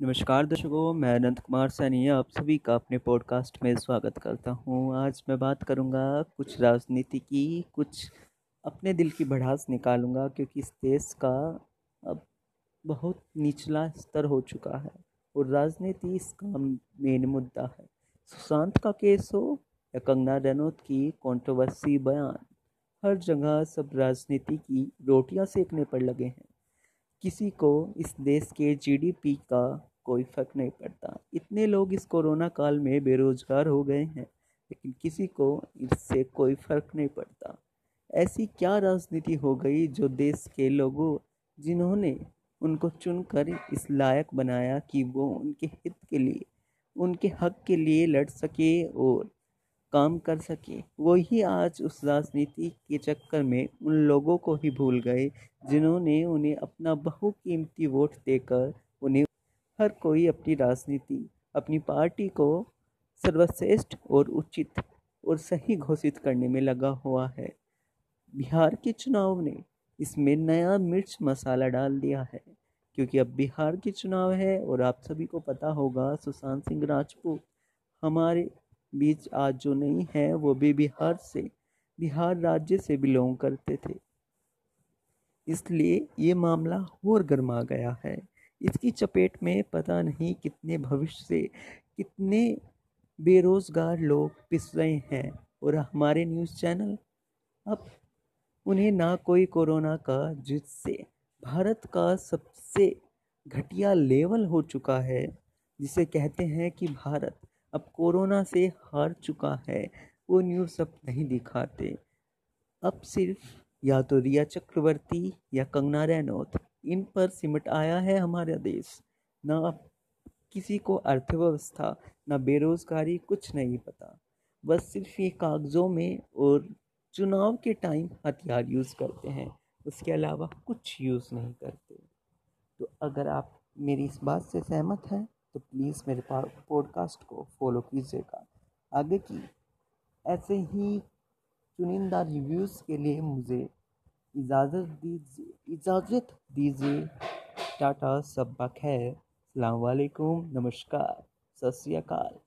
नमस्कार दर्शकों, मैं अनंत कुमार सैनी, आप सभी का अपने पॉडकास्ट में स्वागत करता हूँ। आज मैं बात करूँगा कुछ राजनीति की, कुछ अपने दिल की भड़ास निकालूँगा क्योंकि इस देश का अब बहुत निचला स्तर हो चुका है और राजनीति इसका मेन मुद्दा है। सुशांत का केस हो या कंगना रनौत की कंट्रोवर्सी बयान, हर जगह सब राजनीति की रोटियाँ सेकने पर लगे हैं। किसी को इस देश के जीडीपी का कोई फ़र्क नहीं पड़ता। इतने लोग इस कोरोना काल में बेरोज़गार हो गए हैं, लेकिन किसी को इससे कोई फ़र्क नहीं पड़ता। ऐसी क्या राजनीति हो गई जो देश के लोगों, जिन्होंने उनको चुनकर इस लायक बनाया कि वो उनके हित के लिए, उनके हक के लिए लड़ सके और काम कर सके। वही आज उस राजनीति के चक्कर में उन लोगों को ही भूल गए, जिन्होंने उन्हें अपना बहुकीमती वोट देकर उन्हें हर कोई अपनी राजनीति, अपनी पार्टी को सर्वश्रेष्ठ और उचित और सही घोषित करने में लगा हुआ है। बिहार के चुनाव ने इसमें नया मिर्च मसाला डाल दिया है, क्योंकि अब बिहार के चुनाव है और आप सभी को पता होगा, सुशांत सिंह राजपूत, हमारे बीच आज जो नहीं है, वो भी बिहार से, बिहार राज्य से बिलोंग करते थे। इसलिए ये मामला और गर्मा गया है। इसकी चपेट में पता नहीं कितने भविष्य से कितने बेरोज़गार लोग पिस रहे हैं। और हमारे न्यूज़ चैनल, अब उन्हें ना कोई कोरोना का जिससे भारत का सबसे घटिया लेवल हो चुका है, जिसे कहते हैं कि भारत अब कोरोना से हार चुका है, वो न्यूज़ अब नहीं दिखाते। अब सिर्फ़ या तो रिया चक्रवर्ती या कंगना रनौत, इन पर सिमट आया है हमारा देश। ना अब किसी को अर्थव्यवस्था, ना बेरोज़गारी, कुछ नहीं पता। बस सिर्फ़ ये कागज़ों में और चुनाव के टाइम हथियार यूज़ करते हैं, उसके अलावा कुछ यूज़ नहीं करते। तो अगर आप मेरी इस बात से सहमत हैं तो प्लीज़ मेरे पॉडकास्ट को फॉलो कीजिएगा। आगे की, ऐसे ही चुनिंदा रिव्यूज़ के लिए मुझे इजाज़त दीजिए इजाज़त दीजिए। टाटा सब खैर। अलकुम नमस्कार, सत श्रीकाल